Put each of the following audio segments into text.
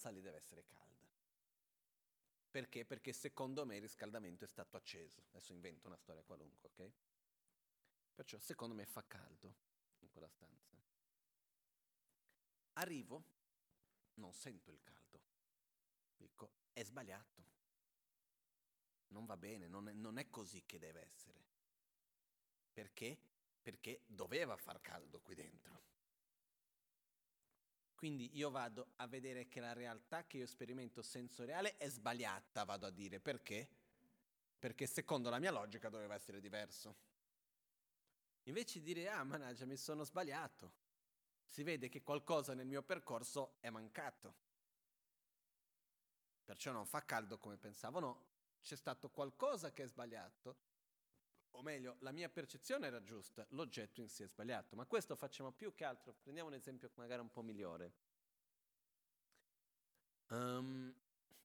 stanza lì deve essere calda. Perché? Perché secondo me il riscaldamento è stato acceso. Adesso invento una storia qualunque, ok? Perciò secondo me fa caldo in quella stanza. Arrivo, non sento il caldo. Dico, è sbagliato. Non va bene, non è, non è così che deve essere. Perché? Perché doveva far caldo qui dentro. Quindi io vado a vedere che la realtà che io sperimento sensoriale è sbagliata, vado a dire. Perché? Perché secondo la mia logica doveva essere diverso. Invece di dire, ah, mannaggia, mi sono sbagliato, si vede che qualcosa nel mio percorso è mancato. Perciò non fa caldo come pensavo, no, c'è stato qualcosa che è sbagliato, o meglio, la mia percezione era giusta, l'oggetto in sé è sbagliato. Ma questo facciamo più che altro, prendiamo un esempio magari un po' migliore. Um,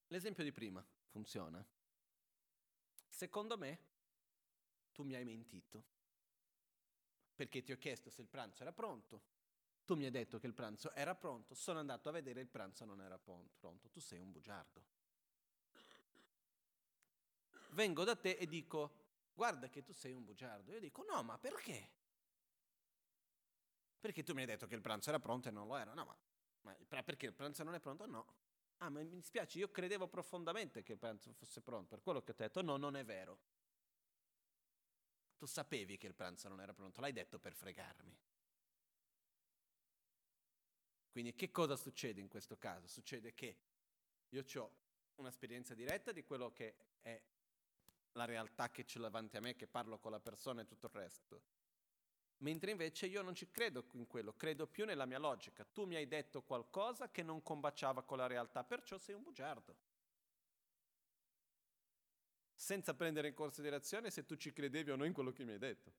l'esempio di prima funziona. Secondo me, tu mi hai mentito. Perché ti ho chiesto se il pranzo era pronto. Tu mi hai detto che il pranzo era pronto, sono andato a vedere il pranzo non era pronto. Tu sei un bugiardo. Vengo da te e dico, guarda che tu sei un bugiardo. Io dico, no, ma perché? Perché tu mi hai detto che il pranzo era pronto e non lo era. No, ma, ma perché il pranzo non è pronto? No. Ah, ma mi dispiace, io credevo profondamente che il pranzo fosse pronto, per quello che ho detto, no, non è vero. Tu sapevi che il pranzo non era pronto, l'hai detto per fregarmi. Quindi che cosa succede in questo caso? Succede che io ho un'esperienza diretta di quello che è la realtà che c'è davanti a me, che parlo con la persona e tutto il resto. Mentre invece io non ci credo in quello, credo più nella mia logica. Tu mi hai detto qualcosa che non combaciava con la realtà, perciò sei un bugiardo. Senza prendere in considerazione se tu ci credevi o no in quello che mi hai detto.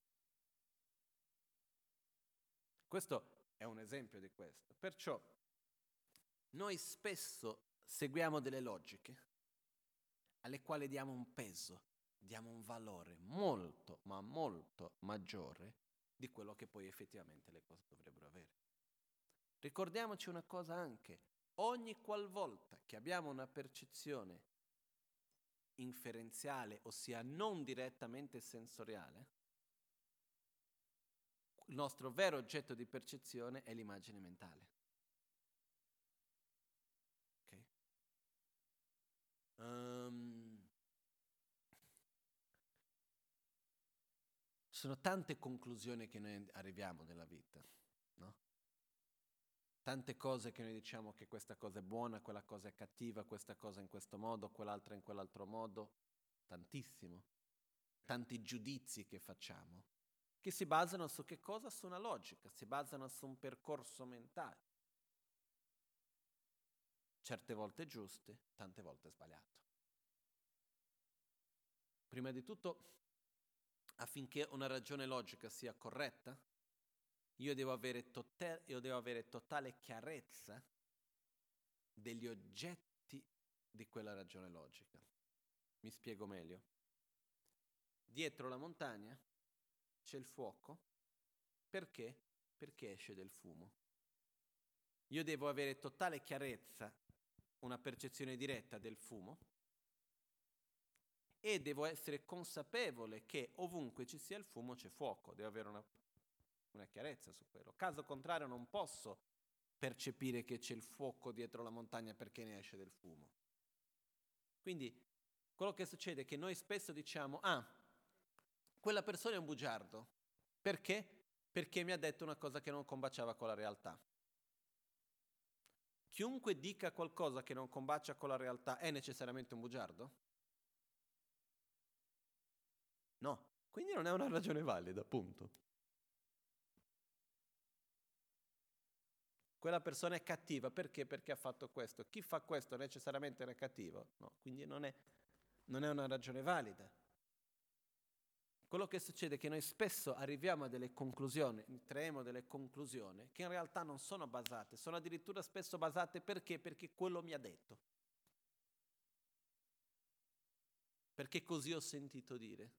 Questo è un esempio di questo. Perciò noi spesso seguiamo delle logiche alle quali diamo un peso, diamo un valore molto, ma molto maggiore di quello che poi effettivamente le cose dovrebbero avere. Ricordiamoci una cosa anche, ogni qualvolta che abbiamo una percezione inferenziale, ossia non direttamente sensoriale, il nostro vero oggetto di percezione è l'immagine mentale. Okay? Um, sono tante conclusioni che noi arriviamo nella vita, no? Tante cose che noi diciamo che questa cosa è buona, quella cosa è cattiva, questa cosa in questo modo, quell'altra in quell'altro modo, tantissimo. Tanti giudizi che facciamo, che si basano su che cosa? Su una logica, si basano su un percorso mentale. Certe volte giuste, tante volte sbagliato. Prima di tutto affinché una ragione logica sia corretta, io devo avere, tote- io devo avere totale chiarezza degli oggetti di quella ragione logica. Mi spiego meglio. Dietro la montagna c'è il fuoco. Perché? Perché esce del fumo. Io devo avere totale chiarezza, una percezione diretta del fumo, e devo essere consapevole che ovunque ci sia il fumo c'è fuoco, devo avere una, una chiarezza su quello. Caso contrario non posso percepire che c'è il fuoco dietro la montagna perché ne esce del fumo. Quindi quello che succede è che noi spesso diciamo, ah, quella persona è un bugiardo. Perché? Perché mi ha detto una cosa che non combaciava con la realtà. Chiunque dica qualcosa che non combacia con la realtà è necessariamente un bugiardo? No, quindi non è una ragione valida, appunto. Quella persona è cattiva perché? Perché ha fatto questo. Chi fa questo necessariamente era cattivo? No, quindi non è, non è una ragione valida. Quello che succede è che noi spesso arriviamo a delle conclusioni, traiamo delle conclusioni che in realtà non sono basate, sono addirittura spesso basate perché? Perché quello mi ha detto. Perché così ho sentito dire.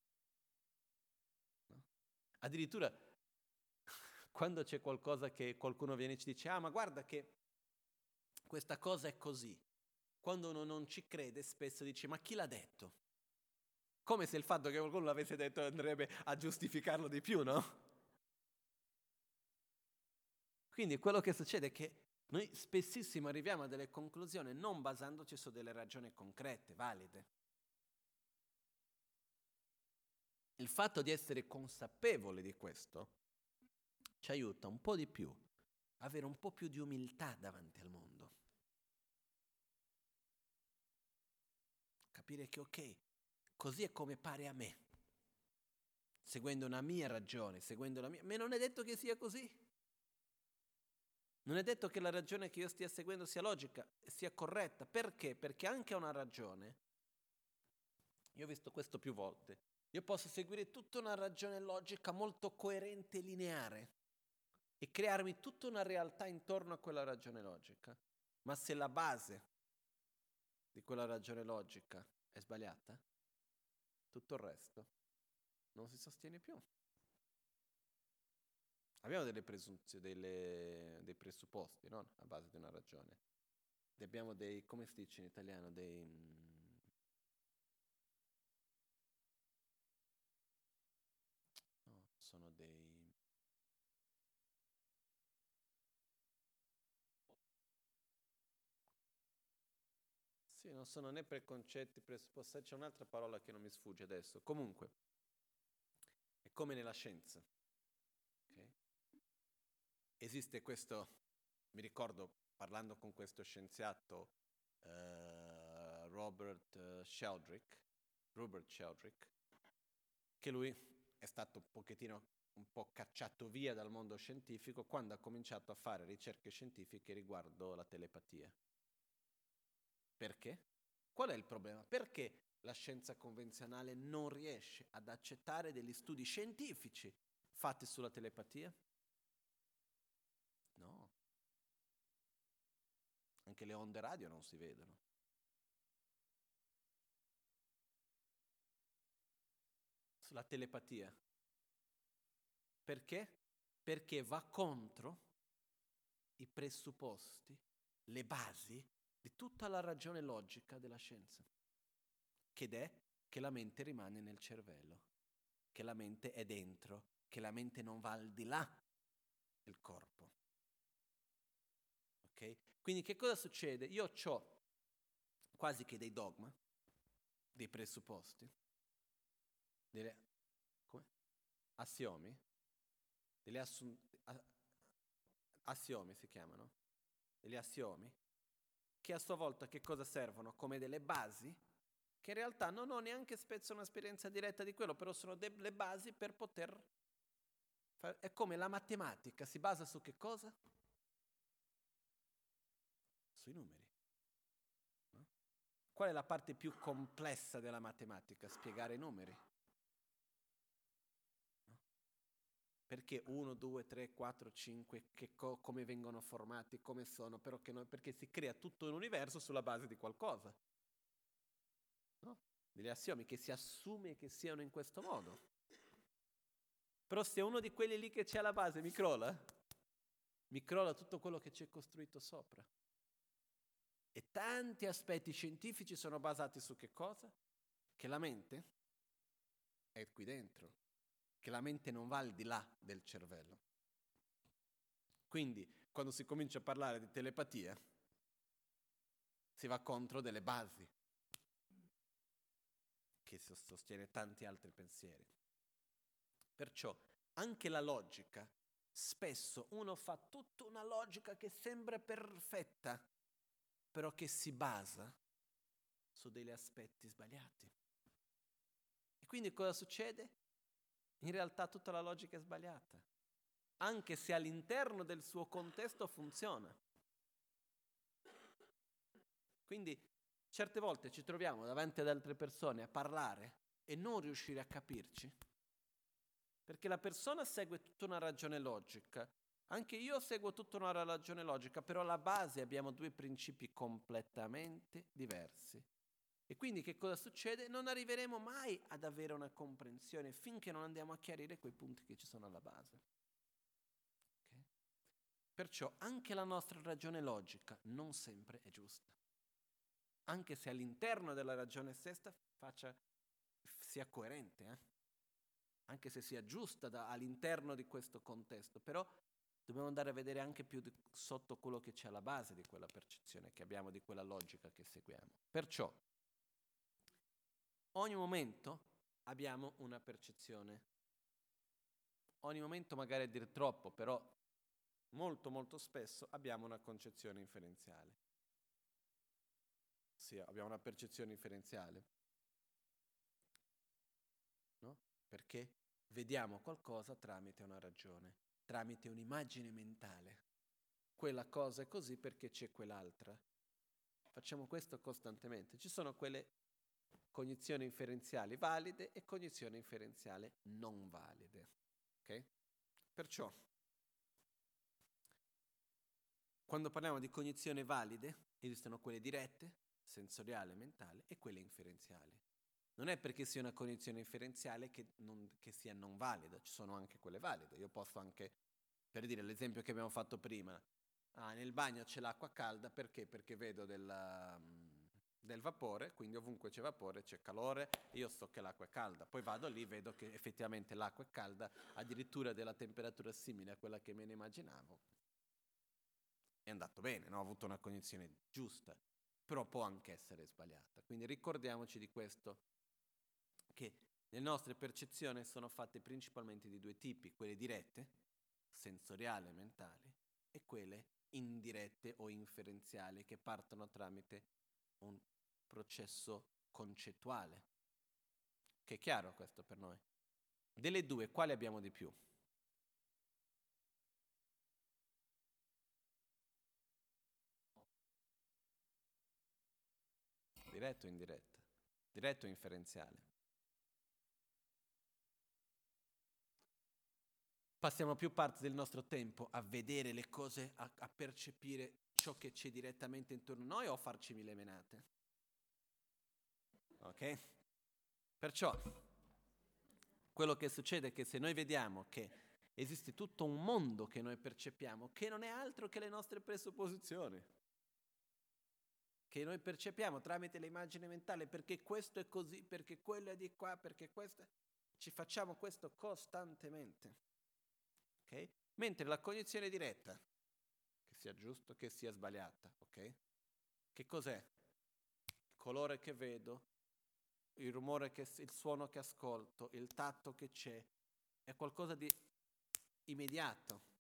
Addirittura quando c'è qualcosa che qualcuno viene e ci dice, ah ma guarda che questa cosa è così. Quando uno non ci crede, spesso dice: Ma chi l'ha detto? Come se il fatto che qualcuno l'avesse detto andrebbe a giustificarlo di più, no? Quindi quello che succede è che noi spessissimo arriviamo a delle conclusioni non basandoci su delle ragioni concrete, valide. Il fatto di essere consapevoli di questo ci aiuta un po' di più, avere un po' più di umiltà davanti al mondo. Capire che ok, così è come pare a me, seguendo una mia ragione, seguendo la mia... Ma non è detto che sia così. Non è detto che la ragione che io stia seguendo sia logica, sia corretta. Perché? Perché anche una ragione, io ho visto questo più volte, io posso seguire tutta una ragione logica molto coerente e lineare e crearmi tutta una realtà intorno a quella ragione logica. Ma se la base di quella ragione logica è sbagliata, tutto il resto non si sostiene più. Abbiamo delle presunzioni, delle, dei presupposti, no? A base di una ragione. Abbiamo dei, come si dice in italiano, dei... No, sono dei... Sì, non sono né preconcetti, presupposti, c'è un'altra parola che non mi sfugge adesso. Comunque, è come nella scienza. Okay? Esiste questo, mi ricordo parlando con questo scienziato uh, Robert uh, Sheldrick, Robert Sheldrick, che lui è stato un pochettino un po' cacciato via dal mondo scientifico quando ha cominciato a fare ricerche scientifiche riguardo la telepatia. Perché? Qual è il problema? Perché la scienza convenzionale non riesce ad accettare degli studi scientifici fatti sulla telepatia? No. Anche le onde radio non si vedono. Sulla telepatia. Perché? Perché va contro i presupposti, le basi di tutta la ragione logica della scienza, che è che la mente rimane nel cervello, che la mente è dentro, che la mente non va al di là del corpo. Ok? Quindi che cosa succede? Io ho quasi che dei dogma, dei presupposti, delle come? assiomi, delle assun- assiomi si chiamano, degli assiomi che a sua volta che cosa servono? Come delle basi, che in realtà non ho neanche spesso un'esperienza diretta di quello, però sono delle basi per poter fare... È come la matematica, si basa su che cosa? Sui numeri. Qual è la parte più complessa della matematica? Spiegare i numeri. Perché 1, 2, 3, 4, 5, co- come vengono formati, come sono, no, perché si crea tutto un universo sulla base di qualcosa. No? Degli assiomi che si assume che siano in questo modo. Però se uno di quelli lì che c'è alla base mi crolla, mi crolla tutto quello che c'è costruito sopra. E tanti aspetti scientifici sono basati su che cosa? Che la mente è qui dentro che la mente non va al di là del cervello. Quindi, quando si comincia a parlare di telepatia, si va contro delle basi che sostiene tanti altri pensieri. Perciò anche la logica, spesso uno fa tutta una logica che sembra perfetta, però che si basa su degli aspetti sbagliati. E quindi cosa succede? In realtà tutta la logica è sbagliata, anche se all'interno del suo contesto funziona. Quindi certe volte ci troviamo davanti ad altre persone a parlare e non riuscire a capirci, perché la persona segue tutta una ragione logica, anche io seguo tutta una ragione logica, però alla base abbiamo due principi completamente diversi. E quindi che cosa succede? Non arriveremo mai ad avere una comprensione finché non andiamo a chiarire quei punti che ci sono alla base. Okay? Perciò anche la nostra ragione logica non sempre è giusta. Anche se all'interno della ragione stessa faccia, sia coerente, eh? anche se sia giusta da, all'interno di questo contesto, però dobbiamo andare a vedere anche più di, sotto quello che c'è alla base di quella percezione che abbiamo, di quella logica che seguiamo. Perciò, ogni momento abbiamo una percezione. Ogni momento magari è dire troppo, però molto molto spesso abbiamo una concezione inferenziale. Sì, abbiamo una percezione inferenziale. No? Perché vediamo qualcosa tramite una ragione, tramite un'immagine mentale. Quella cosa è così perché c'è quell'altra. Facciamo questo costantemente. Ci sono quelle cognizioni inferenziali valide e cognizioni inferenziali non valide. Okay? Perciò, quando parliamo di cognizioni valide, esistono quelle dirette, sensoriali e mentali, e quelle inferenziali. Non è perché sia una cognizione inferenziale che, non, che sia non valida, ci sono anche quelle valide. Io posso anche, per dire l'esempio che abbiamo fatto prima, ah, nel bagno c'è l'acqua calda perché? Perché vedo della, del vapore, quindi ovunque c'è vapore c'è calore, io so che l'acqua è calda, poi vado lì, vedo che effettivamente l'acqua è calda, addirittura della temperatura simile a quella che me ne immaginavo. È andato bene, no? ho avuto una cognizione giusta, però può anche essere sbagliata. Quindi ricordiamoci di questo, che le nostre percezioni sono fatte principalmente di due tipi, quelle dirette, sensoriali e mentali, e quelle indirette o inferenziali che partono tramite un processo concettuale. Che è chiaro questo per noi? Delle due, quale abbiamo di più? Diretto o indiretto? Diretto o inferenziale? Passiamo più parte del nostro tempo a vedere le cose, a, a percepire ciò che c'è direttamente intorno a noi o a farci mille menate? Ok? Perciò, quello che succede è che se noi vediamo che esiste tutto un mondo che noi percepiamo, che non è altro che le nostre presupposizioni, che noi percepiamo tramite l'immagine mentale, perché questo è così, perché quello è di qua, perché questo... Ci facciamo questo costantemente. Okay? Mentre la cognizione diretta, sia giusto che sia sbagliata, ok? Che cos'è? Il colore che vedo, il rumore che, il suono che ascolto, il tatto che c'è, è qualcosa di immediato.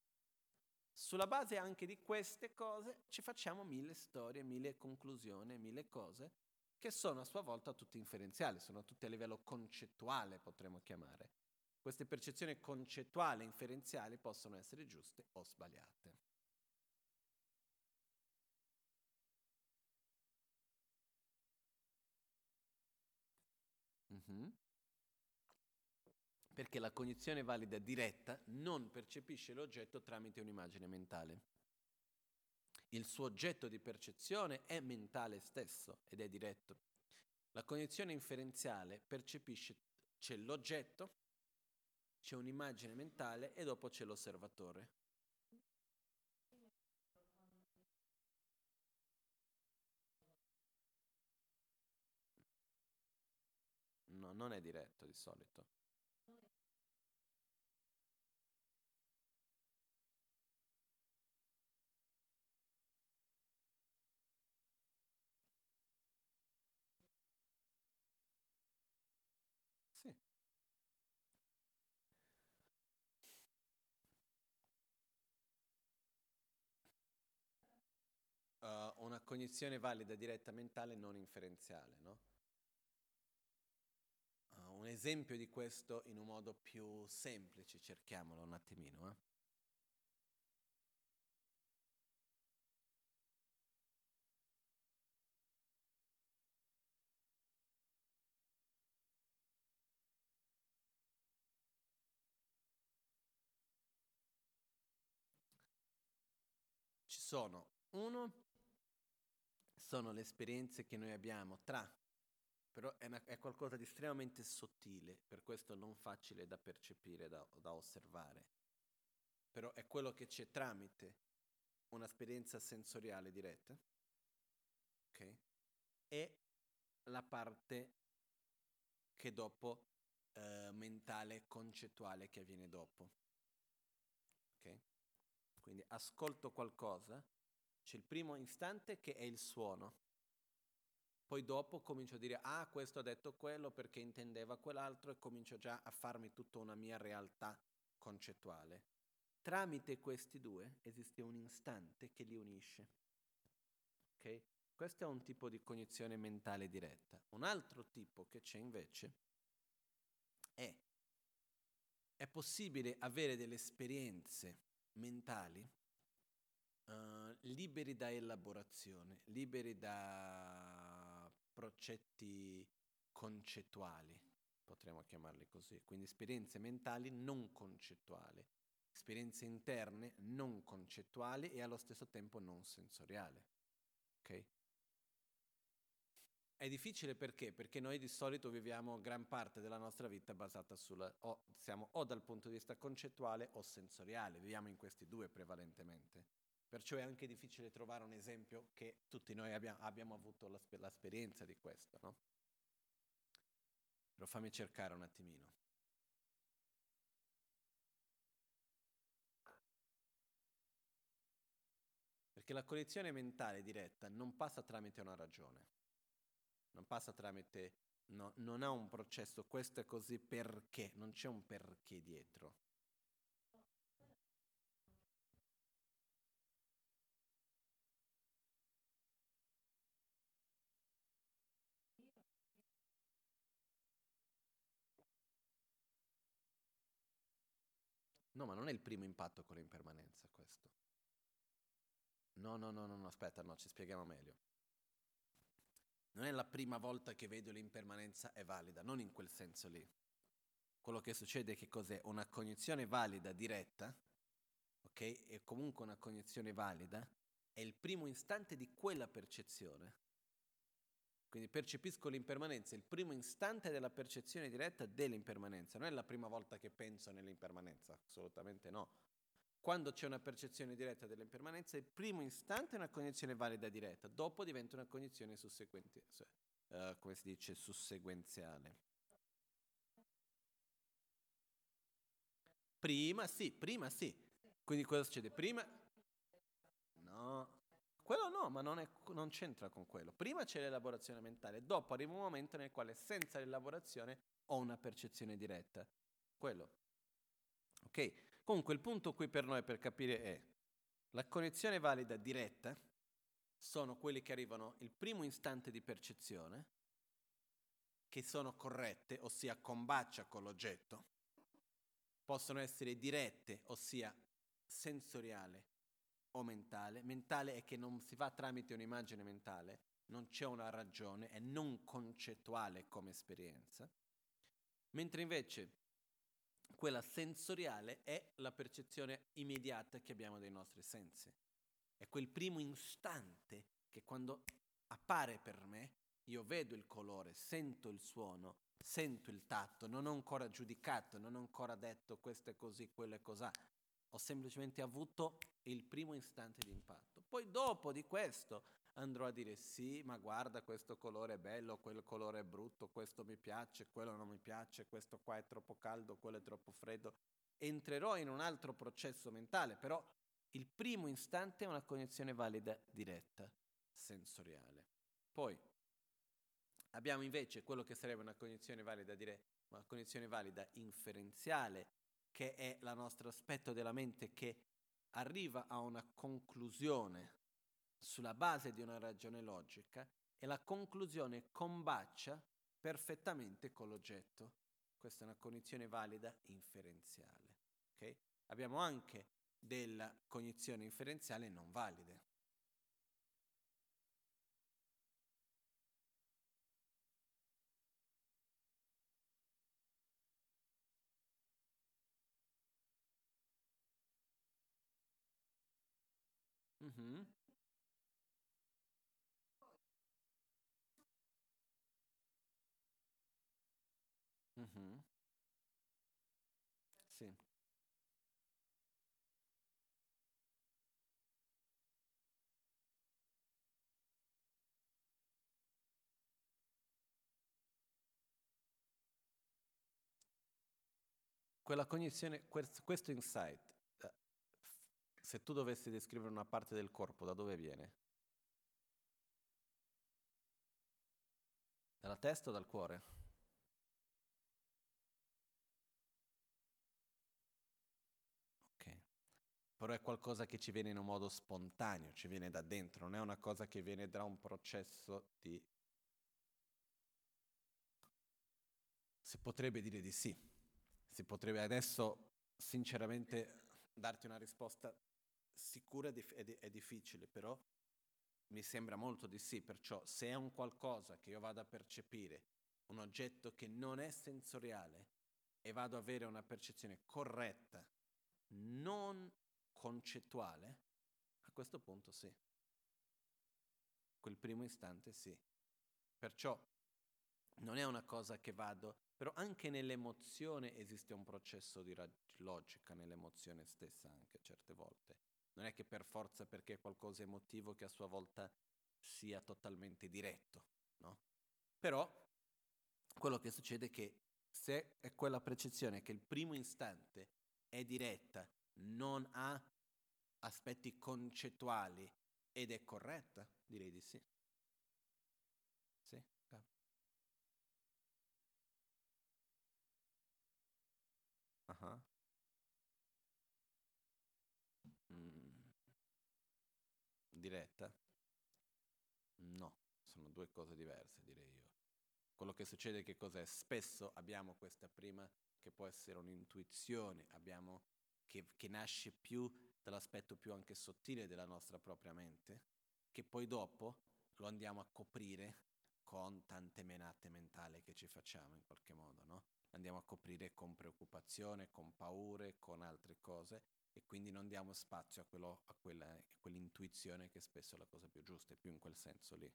Sulla base anche di queste cose ci facciamo mille storie, mille conclusioni, mille cose che sono a sua volta tutte inferenziali, sono tutte a livello concettuale, potremmo chiamare. Queste percezioni concettuali inferenziali possono essere giuste o sbagliate. Mm-hmm. Perché la cognizione valida diretta non percepisce l'oggetto tramite un'immagine mentale. Il suo oggetto di percezione è mentale stesso ed è diretto. La cognizione inferenziale percepisce c'è l'oggetto, c'è un'immagine mentale e dopo c'è l'osservatore. No, non è diretto di solito. Uh, una cognizione valida diretta mentale non inferenziale, no? Un esempio di questo in un modo più semplice, cerchiamolo un attimino. Eh? Sono, uno, sono le esperienze che noi abbiamo tra però è, una, è, qualcosa di estremamente sottile, per questo non facile da percepire, da, da osservare. Però è quello che c'è tramite un'esperienza sensoriale diretta, ok? E la parte che dopo eh, mentale, concettuale che avviene dopo. Ok? Quindi ascolto qualcosa, c'è il primo istante che è il suono, poi dopo comincio a dire, ah, questo ha detto quello perché intendeva quell'altro e comincio già a farmi tutta una mia realtà concettuale. Tramite questi due esiste un istante che li unisce. Ok? Questo è un tipo di cognizione mentale diretta. Un altro tipo che c'è invece è, è possibile avere delle esperienze mentali uh, liberi da elaborazione, liberi da progetti concettuali, potremmo chiamarli così, quindi esperienze mentali non concettuali, esperienze interne non concettuali e allo stesso tempo non sensoriali. Okay? È difficile perché? Perché noi di solito viviamo gran parte della nostra vita basata sulla, o siamo o dal punto di vista concettuale o sensoriale, viviamo in questi due prevalentemente. Perciò è anche difficile trovare un esempio che tutti noi abbiamo, abbiamo avuto l'esperienza di questo, no? Però fammi cercare un attimino. Perché la collezione mentale diretta non passa tramite una ragione, non passa tramite, no, non ha un processo, questo è così perché, non c'è un perché dietro. No, ma non è il primo impatto con l'impermanenza questo. No, no, no, no, no, aspetta, no, ci spieghiamo meglio. Non è la prima volta che vedo l'impermanenza è valida, non in quel senso lì. Quello che succede è che cos'è? Una cognizione valida diretta, ok? È comunque una cognizione valida, è il primo istante di quella percezione. Quindi percepisco l'impermanenza, il primo istante della percezione diretta dell'impermanenza, non è la prima volta che penso nell'impermanenza, assolutamente no. Quando c'è una percezione diretta dell'impermanenza, il primo istante è una cognizione valida diretta, dopo diventa una cognizione susseguente, uh, come si dice, susseguenziale. Prima sì, prima sì. Quindi cosa succede? Prima... No, quello no, ma non, è, non, c'entra con quello. Prima c'è l'elaborazione mentale, dopo arriva un momento nel quale senza l'elaborazione ho una percezione diretta. Quello. Ok? Comunque il punto qui per noi per capire è la connessione valida diretta sono quelli che arrivano il primo istante di percezione, che sono corrette, ossia combacia con l'oggetto, possono essere dirette, ossia sensoriale o mentale. Mentale è che non si fa tramite un'immagine mentale, non c'è una ragione, è non concettuale come esperienza. Mentre invece quella sensoriale è la percezione immediata che abbiamo dei nostri sensi. È quel primo istante che quando appare per me, io vedo il colore, sento il suono, sento il tatto, non ho ancora giudicato, non ho ancora detto questo è così, quello è così, ho semplicemente avuto il primo istante di impatto. Poi dopo di questo andrò a dire sì, ma guarda questo colore è bello, quel colore è brutto, questo mi piace, quello non mi piace, questo qua è troppo caldo, quello è troppo freddo. Entrerò in un altro processo mentale, però il primo istante è una cognizione valida diretta, sensoriale. Poi abbiamo invece quello che sarebbe una cognizione valida diretta, una cognizione valida inferenziale, che è il nostro aspetto della mente che arriva a una conclusione sulla base di una ragione logica e la conclusione combacia perfettamente con l'oggetto. Questa è una cognizione valida inferenziale. Okay? Abbiamo anche della cognizione inferenziale non valide. Mm-hmm. Mhm. Sì. Quella cognizione, questo insight se tu dovessi descrivere una parte del corpo, da dove viene? Dalla testa o dal cuore? Ok. Però è qualcosa che ci viene in un modo spontaneo, ci viene da dentro, non è una cosa che viene da un processo di... Si potrebbe dire di sì. Si potrebbe adesso, sinceramente, darti una risposta sicura è, difficile, però mi sembra molto di sì, perciò se è un qualcosa che io vado a percepire, un oggetto che non è sensoriale e vado ad avere una percezione corretta, non concettuale, a questo punto sì. Quel primo istante sì. Perciò non è una cosa che vado, però anche nell'emozione esiste un processo di logica nell'emozione stessa anche certe volte non è che per forza perché è qualcosa emotivo che a sua volta sia totalmente diretto, no? Però quello che succede è che se è quella percezione che il primo istante è diretta, non ha aspetti concettuali ed è corretta, direi di. Sì, diretta? No, sono due cose diverse, direi io. Quello che succede che cos'è? Spesso abbiamo questa prima che può essere un'intuizione, abbiamo, che, che nasce più dall'aspetto più anche sottile della nostra propria mente, che poi dopo lo andiamo a coprire con tante menate mentali che ci facciamo in qualche modo, no? Andiamo a coprire con preoccupazione, con paure, con altre cose e quindi non diamo spazio a, quello, a, quella, a quell'intuizione che spesso è la cosa più giusta, è più in quel senso lì.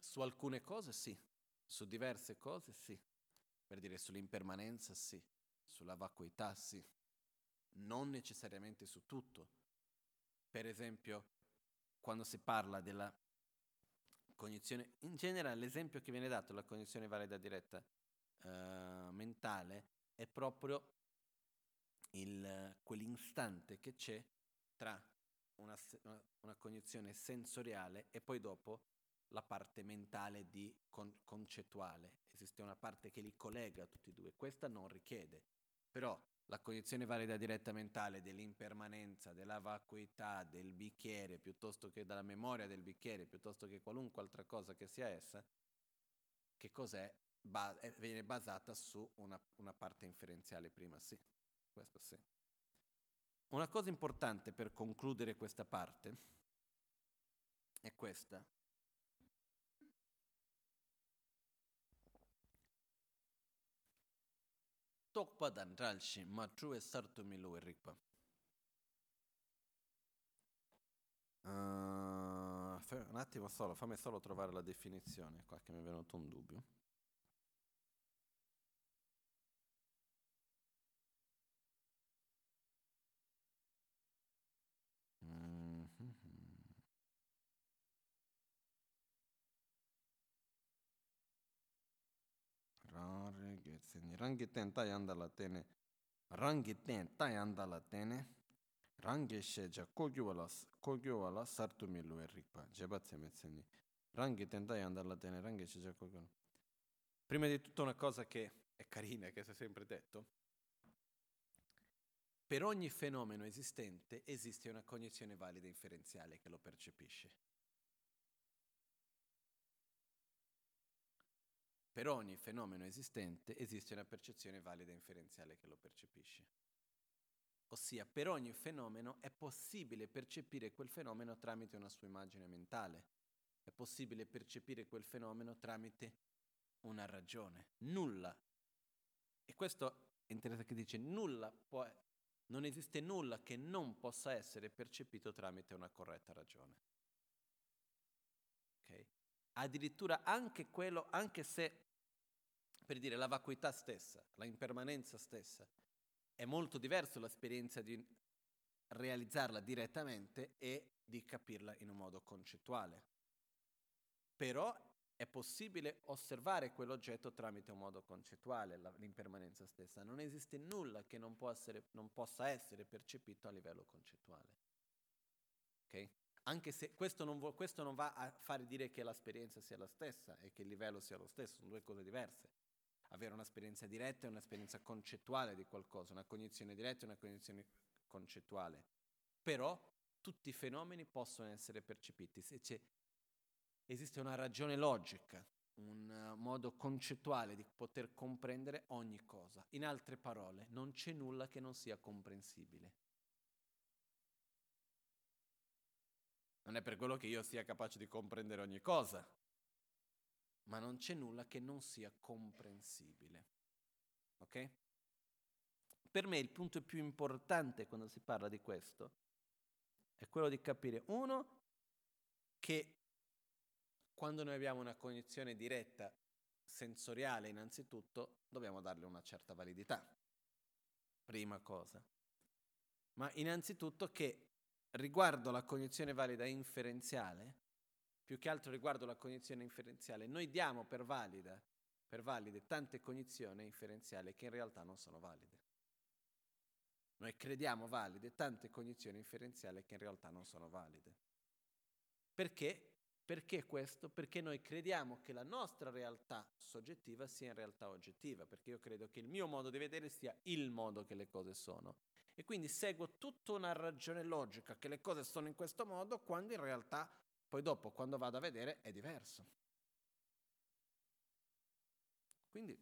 Su alcune cose sì, su diverse cose sì, per dire sull'impermanenza sì, sulla vacuità sì, non necessariamente su tutto, per esempio, quando si parla della cognizione, in genere l'esempio che viene dato, la cognizione valida diretta eh, mentale, è proprio il, quell'istante che c'è tra una, una, una, cognizione sensoriale e poi dopo la parte mentale di con, concettuale. Esiste una parte che li collega tutti e due. Questa non richiede, però la cognizione valida diretta mentale dell'impermanenza, della vacuità, del bicchiere, piuttosto che dalla memoria del bicchiere, piuttosto che qualunque altra cosa che sia essa, che cos'è? Ba- viene basata su una, una parte inferenziale prima, sì, questo sì. Una cosa importante per concludere questa parte è questa. Tokpa dan ralshi, ma true sartu milu rikpa. Uh, un attimo solo, fammi solo trovare la definizione qua che mi è venuto un dubbio. Seni rangi ten ta la tene. Rangi ten ta la tene. Rangi sheja kogyo wala kogyo wala sartu mi luwe rikpa. Jeba tseme seni rangi ten ta la tene rangi sheja kogyo prima di tutto una cosa che è carina che si è sempre detto per ogni fenomeno esistente esiste una cognizione valida inferenziale che lo percepisce Per ogni fenomeno esistente esiste una percezione valida inferenziale che lo percepisce. Ossia, per ogni fenomeno è possibile percepire quel fenomeno tramite una sua immagine mentale. È possibile percepire quel fenomeno tramite una ragione. Nulla. E questo è interessante che dice nulla può, non esiste nulla che non possa essere percepito tramite una corretta ragione. Okay? Addirittura anche quello, anche se per dire la vacuità stessa, la impermanenza stessa. È molto diverso l'esperienza di realizzarla direttamente e di capirla in un modo concettuale. Però è possibile osservare quell'oggetto tramite un modo concettuale, la, l'impermanenza stessa. Non esiste nulla che non, essere, non, possa essere percepito a livello concettuale. Okay? Anche se questo non, vo- questo non va a fare dire che l'esperienza sia la stessa e che il livello sia lo stesso, sono due cose diverse. Avere un'esperienza diretta è un'esperienza concettuale di qualcosa, una cognizione diretta è una cognizione concettuale. Però tutti i fenomeni possono essere percepiti. Esiste una ragione logica, un uh, modo concettuale di poter comprendere ogni cosa. In altre parole, non c'è nulla che non sia comprensibile. Non è per quello che io sia capace di comprendere ogni cosa, ma non c'è nulla che non sia comprensibile. Ok? Per me il punto più importante quando si parla di questo è quello di capire, uno, che quando noi abbiamo una cognizione diretta sensoriale, innanzitutto, dobbiamo darle una certa validità. Prima cosa. Ma innanzitutto che riguardo la cognizione valida inferenziale, più che altro riguardo la cognizione inferenziale, noi diamo per, valida, per valide tante cognizioni inferenziali che in realtà non sono valide. Noi crediamo valide tante cognizioni inferenziali che in realtà non sono valide. Perché? Perché questo? Perché noi crediamo che la nostra realtà soggettiva sia in realtà oggettiva, perché io credo che il mio modo di vedere sia il modo che le cose sono. E quindi seguo tutta una ragione logica che le cose sono in questo modo, quando in realtà poi dopo, quando vado a vedere, è diverso. Quindi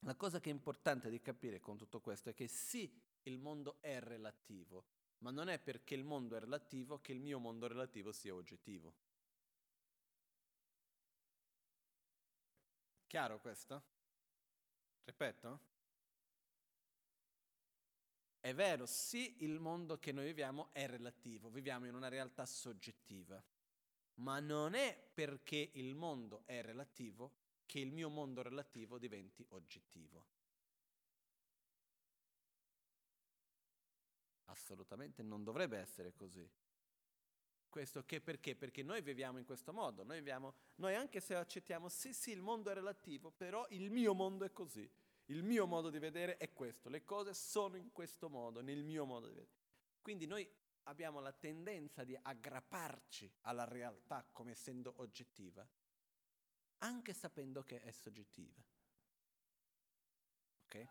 la cosa che è importante di capire con tutto questo è che sì, il mondo è relativo, ma non è perché il mondo è relativo che il mio mondo relativo sia oggettivo. Chiaro questo? Ripeto? È vero, sì, il mondo che noi viviamo è relativo, viviamo in una realtà soggettiva, ma non è perché il mondo è relativo che il mio mondo relativo diventi oggettivo. Assolutamente non dovrebbe essere così. Questo che perché? Perché noi viviamo in questo modo, noi, viviamo, noi anche se accettiamo, sì sì il mondo è relativo, però il mio mondo è così, il mio modo di vedere è questo, le cose sono in questo modo, nel mio modo di vedere. Quindi noi abbiamo la tendenza di aggrapparci alla realtà come essendo oggettiva, anche sapendo che è soggettiva. Ok?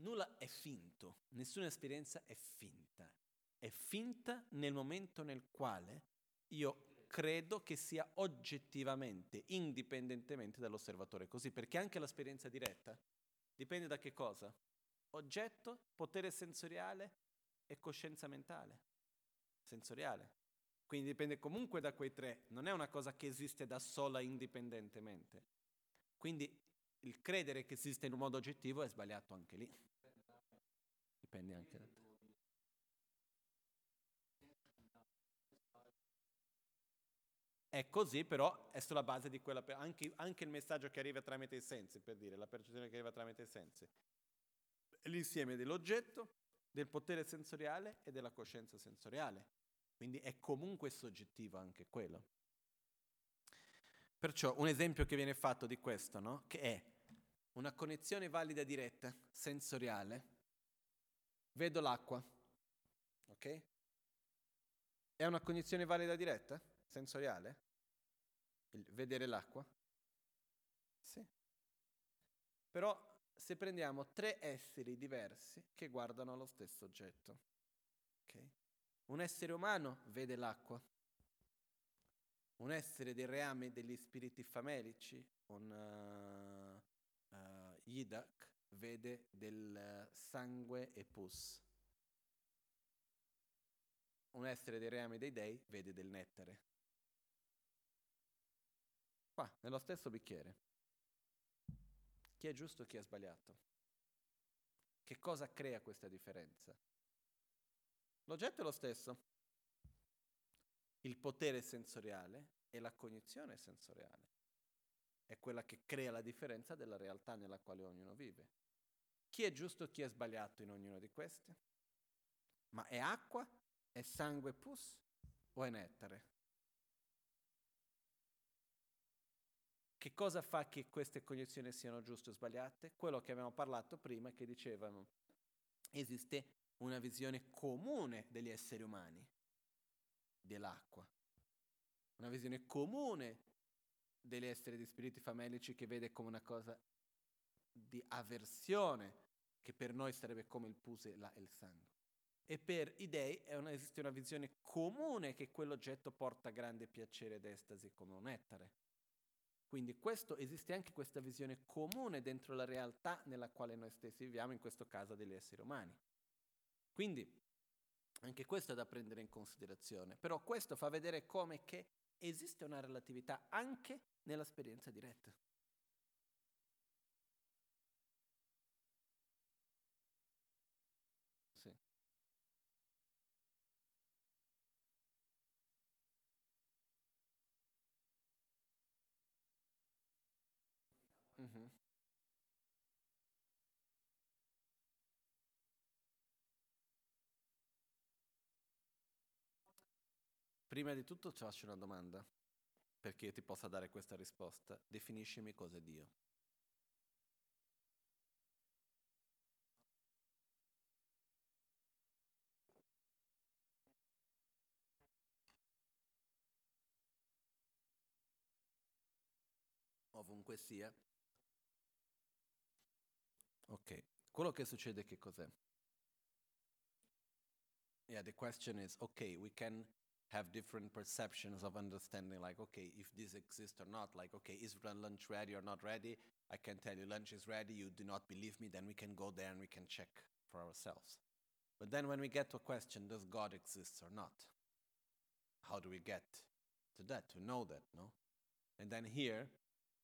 Nulla è finto, nessuna esperienza è finta. È finta nel momento nel quale io credo che sia oggettivamente, indipendentemente dall'osservatore così, perché anche l'esperienza diretta dipende da che cosa? Oggetto, potere sensoriale e coscienza mentale, sensoriale. Quindi dipende comunque da quei tre, non è una cosa che esiste da sola indipendentemente. Quindi il credere che esiste in un modo oggettivo è sbagliato anche lì dipende anche da te. È così, però è sulla base di quella, anche, anche, il messaggio che arriva tramite i sensi, per dire, la percezione che arriva tramite i sensi. L'insieme dell'oggetto, del potere sensoriale e della coscienza sensoriale. Quindi è comunque soggettivo anche quello. Perciò un esempio che viene fatto di questo, no? Che è una connessione valida diretta, sensoriale, Vedo l'acqua, ok? È una cognizione valida diretta, sensoriale? Il vedere l'acqua? Sì. Però se prendiamo tre esseri diversi che guardano lo stesso oggetto, ok? Un essere umano vede l'acqua, un essere dei reami degli spiriti famelici, un uh, uh, Yidak, vede del sangue e pus. Un essere dei reami dei dei vede del nettare. Qua, nello stesso bicchiere. Chi è giusto e chi è sbagliato? Che cosa crea questa differenza? L'oggetto è lo stesso. Il potere sensoriale è la cognizione sensoriale. È quella che crea la differenza della realtà nella quale ognuno vive. Chi è giusto e chi è sbagliato in ognuno di questi? Ma è acqua? È sangue pus? O è nettare? Che cosa fa che queste cognizioni siano giuste o sbagliate? Quello che abbiamo parlato prima, che dicevano, esiste una visione comune degli esseri umani dell'acqua, una visione comune degli esseri di spiriti famelici che vede come una cosa di avversione, che per noi sarebbe come il pus e, la, e il sangue. E per i dei una, esiste una visione comune che quell'oggetto porta grande piacere ed estasi come un ettare. Quindi questo, esiste anche questa visione comune dentro la realtà nella quale noi stessi viviamo, in questo caso degli esseri umani. Quindi anche questo è da prendere in considerazione, però questo fa vedere come che esiste una relatività anche nell'esperienza diretta. Sì. Mm-hmm. Prima di tutto ti faccio una domanda, perché io ti possa dare questa risposta. Definiscimi cosa è Dio. Ovunque sia. Ok, quello che succede che cos'è? Yeah, the question is, okay, we can have different perceptions of understanding like okay if this exists or not like okay is lunch ready or not ready? I can tell you lunch is ready you do not believe me then we can go there and we can check for ourselves. But then when we get to a question does god exist or not? How do we get to that to know that no? And then here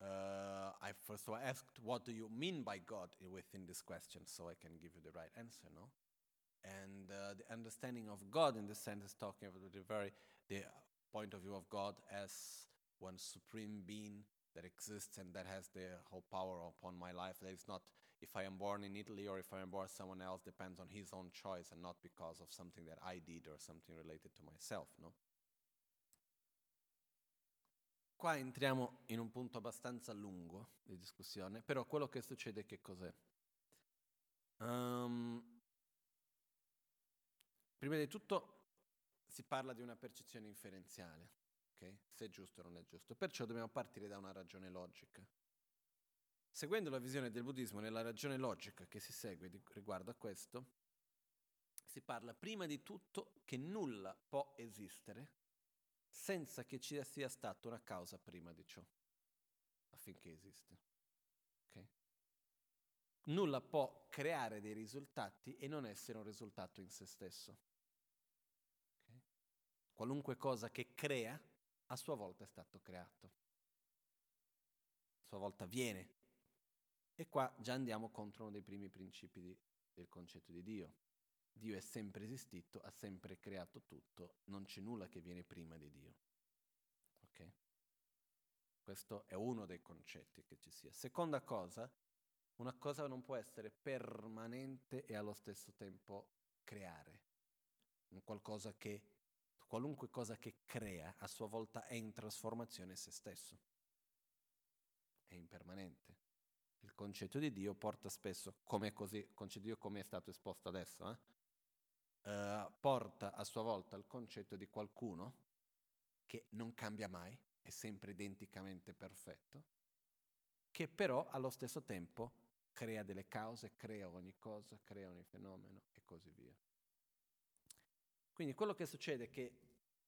uh, I first all asked, what do you mean by God within this question, so I can give you the right answer, no? And uh, the understanding of God in this sense is talking about the very the point of view of God as one supreme being that exists and that has the whole power upon my life. That is not if I am born in Italy or if I am born someone else depends on his own choice and not because of something that I did or something related to myself, no? Qua entriamo in un punto abbastanza lungo di discussione, però quello che succede che cos'è? Um, Prima di tutto si parla di una percezione inferenziale, okay? se è giusto o non è giusto. Perciò dobbiamo partire da una ragione logica. Seguendo la visione del buddismo nella ragione logica che si segue di, riguardo a questo, si parla prima di tutto che nulla può esistere senza che ci sia stata una causa prima di ciò, affinché esista. Okay? Nulla può creare dei risultati e non essere un risultato in se stesso. Qualunque cosa che crea, a sua volta è stato creato. A sua volta viene. E qua già andiamo contro uno dei primi principi di, del concetto di Dio. Dio è sempre esistito, ha sempre creato tutto, non c'è nulla che viene prima di Dio. Ok? Questo è uno dei concetti che ci sia. Seconda cosa, una cosa non può essere permanente e allo stesso tempo creare. Un qualcosa che qualunque cosa che crea a sua volta è in trasformazione se stesso, è impermanente. Il concetto di Dio porta spesso, come è così, concetto di Dio come è stato esposto adesso, eh? Uh, porta a sua volta il concetto di qualcuno che non cambia mai, è sempre identicamente perfetto, che però allo stesso tempo crea delle cause, crea ogni cosa, crea ogni fenomeno e così via. Quindi quello che succede è che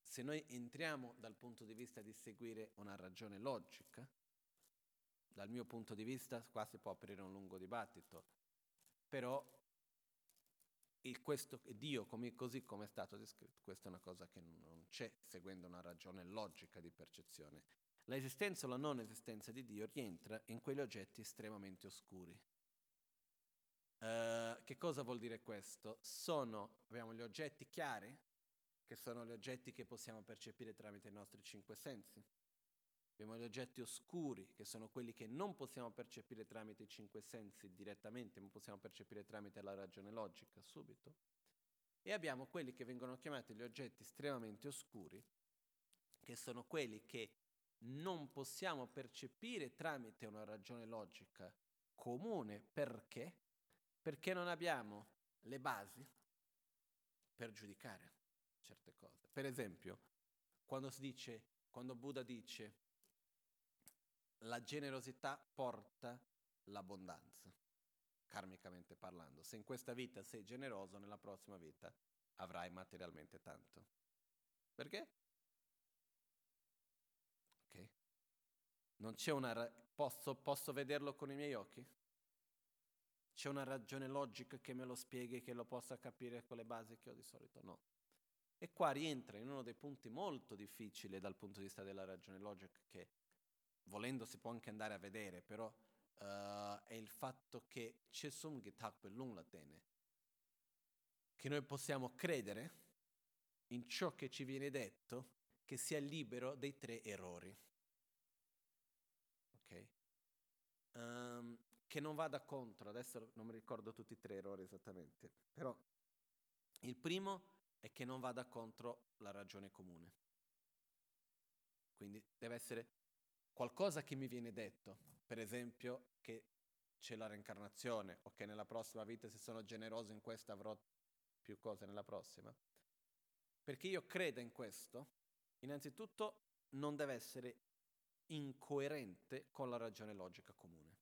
se noi entriamo dal punto di vista di seguire una ragione logica, dal mio punto di vista qua si può aprire un lungo dibattito, però questo, Dio come, così come è stato descritto, questa è una cosa che non c'è seguendo una ragione logica di percezione. L'esistenza o la non esistenza di Dio rientra in quegli oggetti estremamente oscuri. Uh, che cosa vuol dire questo? Sono, abbiamo gli oggetti chiari, che sono gli oggetti che possiamo percepire tramite i nostri cinque sensi, abbiamo gli oggetti oscuri, che sono quelli che non possiamo percepire tramite i cinque sensi direttamente, ma possiamo percepire tramite la ragione logica subito. E abbiamo quelli che vengono chiamati gli oggetti estremamente oscuri, che sono quelli che non possiamo percepire tramite una ragione logica comune perché? Perché non abbiamo le basi per giudicare certe cose. Per esempio, quando si dice, quando Buddha dice la generosità porta l'abbondanza, karmicamente parlando. Se in questa vita sei generoso, nella prossima vita avrai materialmente tanto. Perché? Ok. Non c'è una... Ra- posso, posso vederlo con i miei occhi? C'è una ragione logica che me lo spieghi, che lo possa capire con le basi che ho di solito? No. E qua rientra in uno dei punti molto difficili dal punto di vista della ragione logica che volendo si può anche andare a vedere, però uh, è il fatto che Chesum Gitak Lung Latene, che noi possiamo credere in ciò che ci viene detto che sia libero dei tre errori. Ok? Um, che non vada contro, adesso non mi ricordo tutti e tre errori esattamente, però il primo è che non vada contro la ragione comune. Quindi deve essere qualcosa che mi viene detto, per esempio che c'è la reincarnazione o che nella prossima vita se sono generoso in questa avrò più cose nella prossima. Perché io credo in questo, innanzitutto non deve essere incoerente con la ragione logica comune.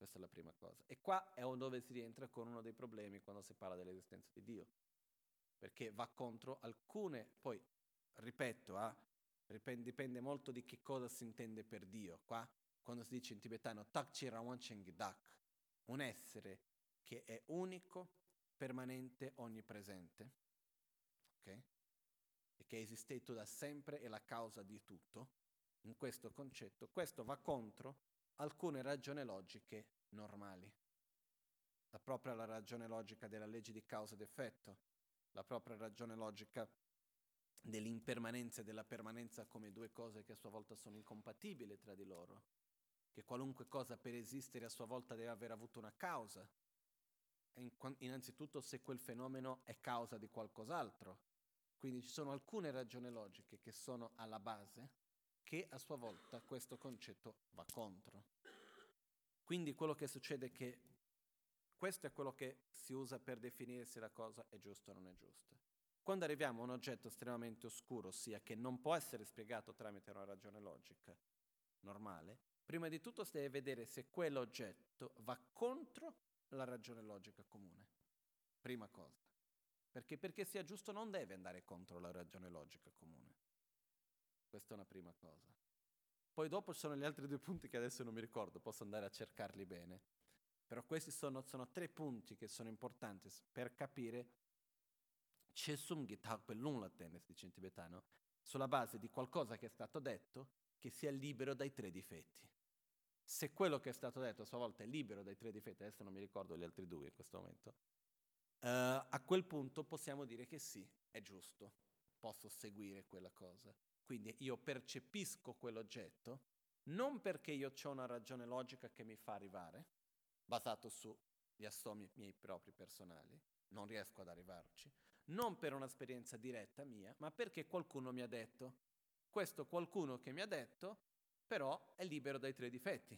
Questa è la prima cosa. E qua è dove si rientra con uno dei problemi quando si parla dell'esistenza di Dio. Perché va contro alcune, poi ripeto, ah, dipende molto di che cosa si intende per Dio. Qua, quando si dice in tibetano, Tak Chirawan Dak, un essere che è unico, permanente, onnipresente, ok? E che è esistito da sempre e la causa di tutto, in questo concetto, questo va contro alcune ragioni logiche normali. La propria la ragione logica della legge di causa ed effetto, la propria ragione logica dell'impermanenza e della permanenza come due cose che a sua volta sono incompatibili tra di loro, che qualunque cosa per esistere a sua volta deve aver avuto una causa, innanzitutto se quel fenomeno è causa di qualcos'altro. Quindi ci sono alcune ragioni logiche che sono alla base che a sua volta questo concetto va contro. Quindi quello che succede è che questo è quello che si usa per definire se la cosa è giusta o non è giusta. Quando arriviamo a un oggetto estremamente oscuro, ossia che non può essere spiegato tramite una ragione logica normale, prima di tutto si deve vedere se quell'oggetto va contro la ragione logica comune. Prima cosa. Perché perché sia giusto non deve andare contro la ragione logica comune. Questa è una prima cosa. Poi dopo ci sono gli altri due punti che adesso non mi ricordo, posso andare a cercarli bene. Però questi sono, sono tre punti che sono importanti per capire Chesum Gitak Pelun Latenes, dice in tibetano, sulla base di qualcosa che è stato detto che sia libero dai tre difetti. Se quello che è stato detto a sua volta è libero dai tre difetti, adesso non mi ricordo gli altri due in questo momento, uh, a quel punto possiamo dire che sì, è giusto, posso seguire quella cosa. Quindi io percepisco quell'oggetto non perché io ho una ragione logica che mi fa arrivare, basato sugli assomi miei propri personali, non riesco ad arrivarci, non per un'esperienza diretta mia, ma perché qualcuno mi ha detto. Questo qualcuno che mi ha detto, però, è libero dai tre difetti.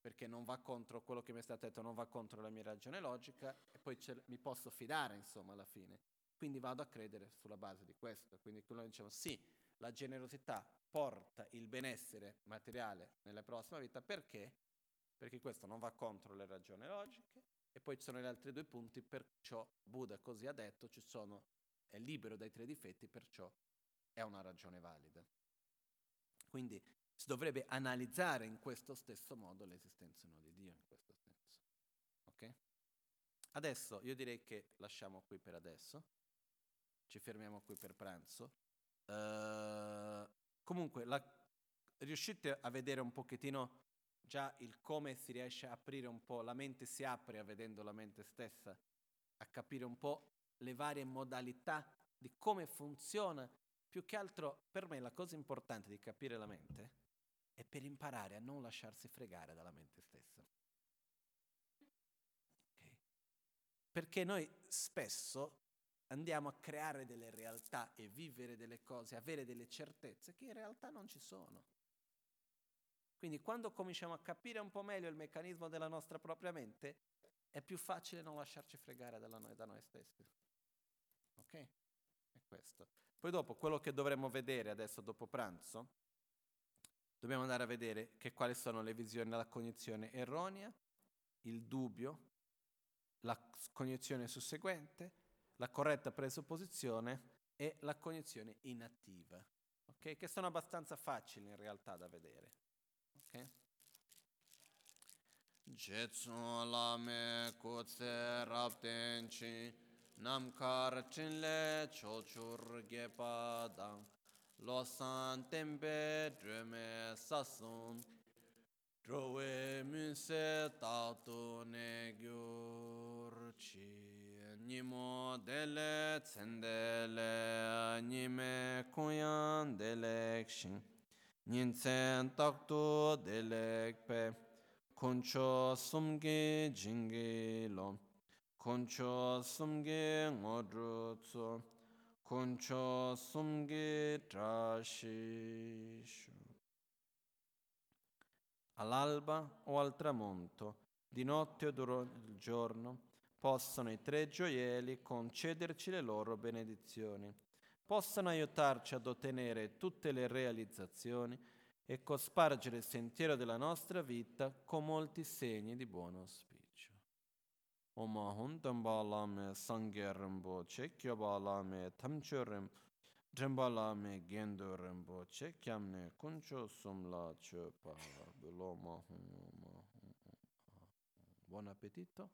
Perché non va contro quello che mi è stato detto, non va contro la mia ragione logica e poi mi posso fidare, insomma, alla fine. Quindi vado a credere sulla base di questo. Quindi noi diciamo sì, la generosità porta il benessere materiale nella prossima vita perché? Perché questo non va contro le ragioni logiche e poi ci sono gli altri due punti, perciò Buddha così ha detto, sono, è libero dai tre difetti, perciò è una ragione valida. Quindi si dovrebbe analizzare in questo stesso modo l'esistenza di Dio, in questo senso. Ok? Adesso io direi che lasciamo qui per adesso, ci fermiamo qui per pranzo. Uh, comunque, la, riuscite a vedere un pochettino già il come si riesce a aprire un po', la mente si apre vedendo la mente stessa, a capire un po' le varie modalità di come funziona Più che altro, per me la cosa importante di capire la mente è per imparare a non lasciarsi fregare dalla mente stessa. Okay? Perché noi spesso andiamo a creare delle realtà e vivere delle cose, avere delle certezze che in realtà non ci sono. Quindi quando cominciamo a capire un po' meglio il meccanismo della nostra propria mente, è più facile non lasciarci fregare noi, da noi stessi. Ok? È questo. Poi dopo, quello che dovremmo vedere adesso dopo pranzo, dobbiamo andare a vedere che quali sono le visioni della cognizione erronea, il dubbio, la cognizione susseguente, la corretta presupposizione e la cognizione inattiva, okay? che sono abbastanza facili in realtà da vedere. Okay? Jetsu lame kutse raptenchi namkar chinle chochur gepa dang losan tempe dreme sasun drowe munse tatu ne gyurchi nimo dele tsendele nime kuyan delek shin nintsen taktu delek pe kuncho sumge jinge lo. Kuncho sumge ngodru tso. Kuncho sumge trashishu. All'alba o al tramonto di notte o durante il giorno possano i tre gioielli concederci le loro benedizioni, possano aiutarci ad ottenere tutte le realizzazioni e cospargere il sentiero della nostra vita con molti segni di buon auspicio. Oma huntam balame sangerimbo cekyo balame tamchorim Drimbalame gendo rimboche chiamne kuncho Buon appetito.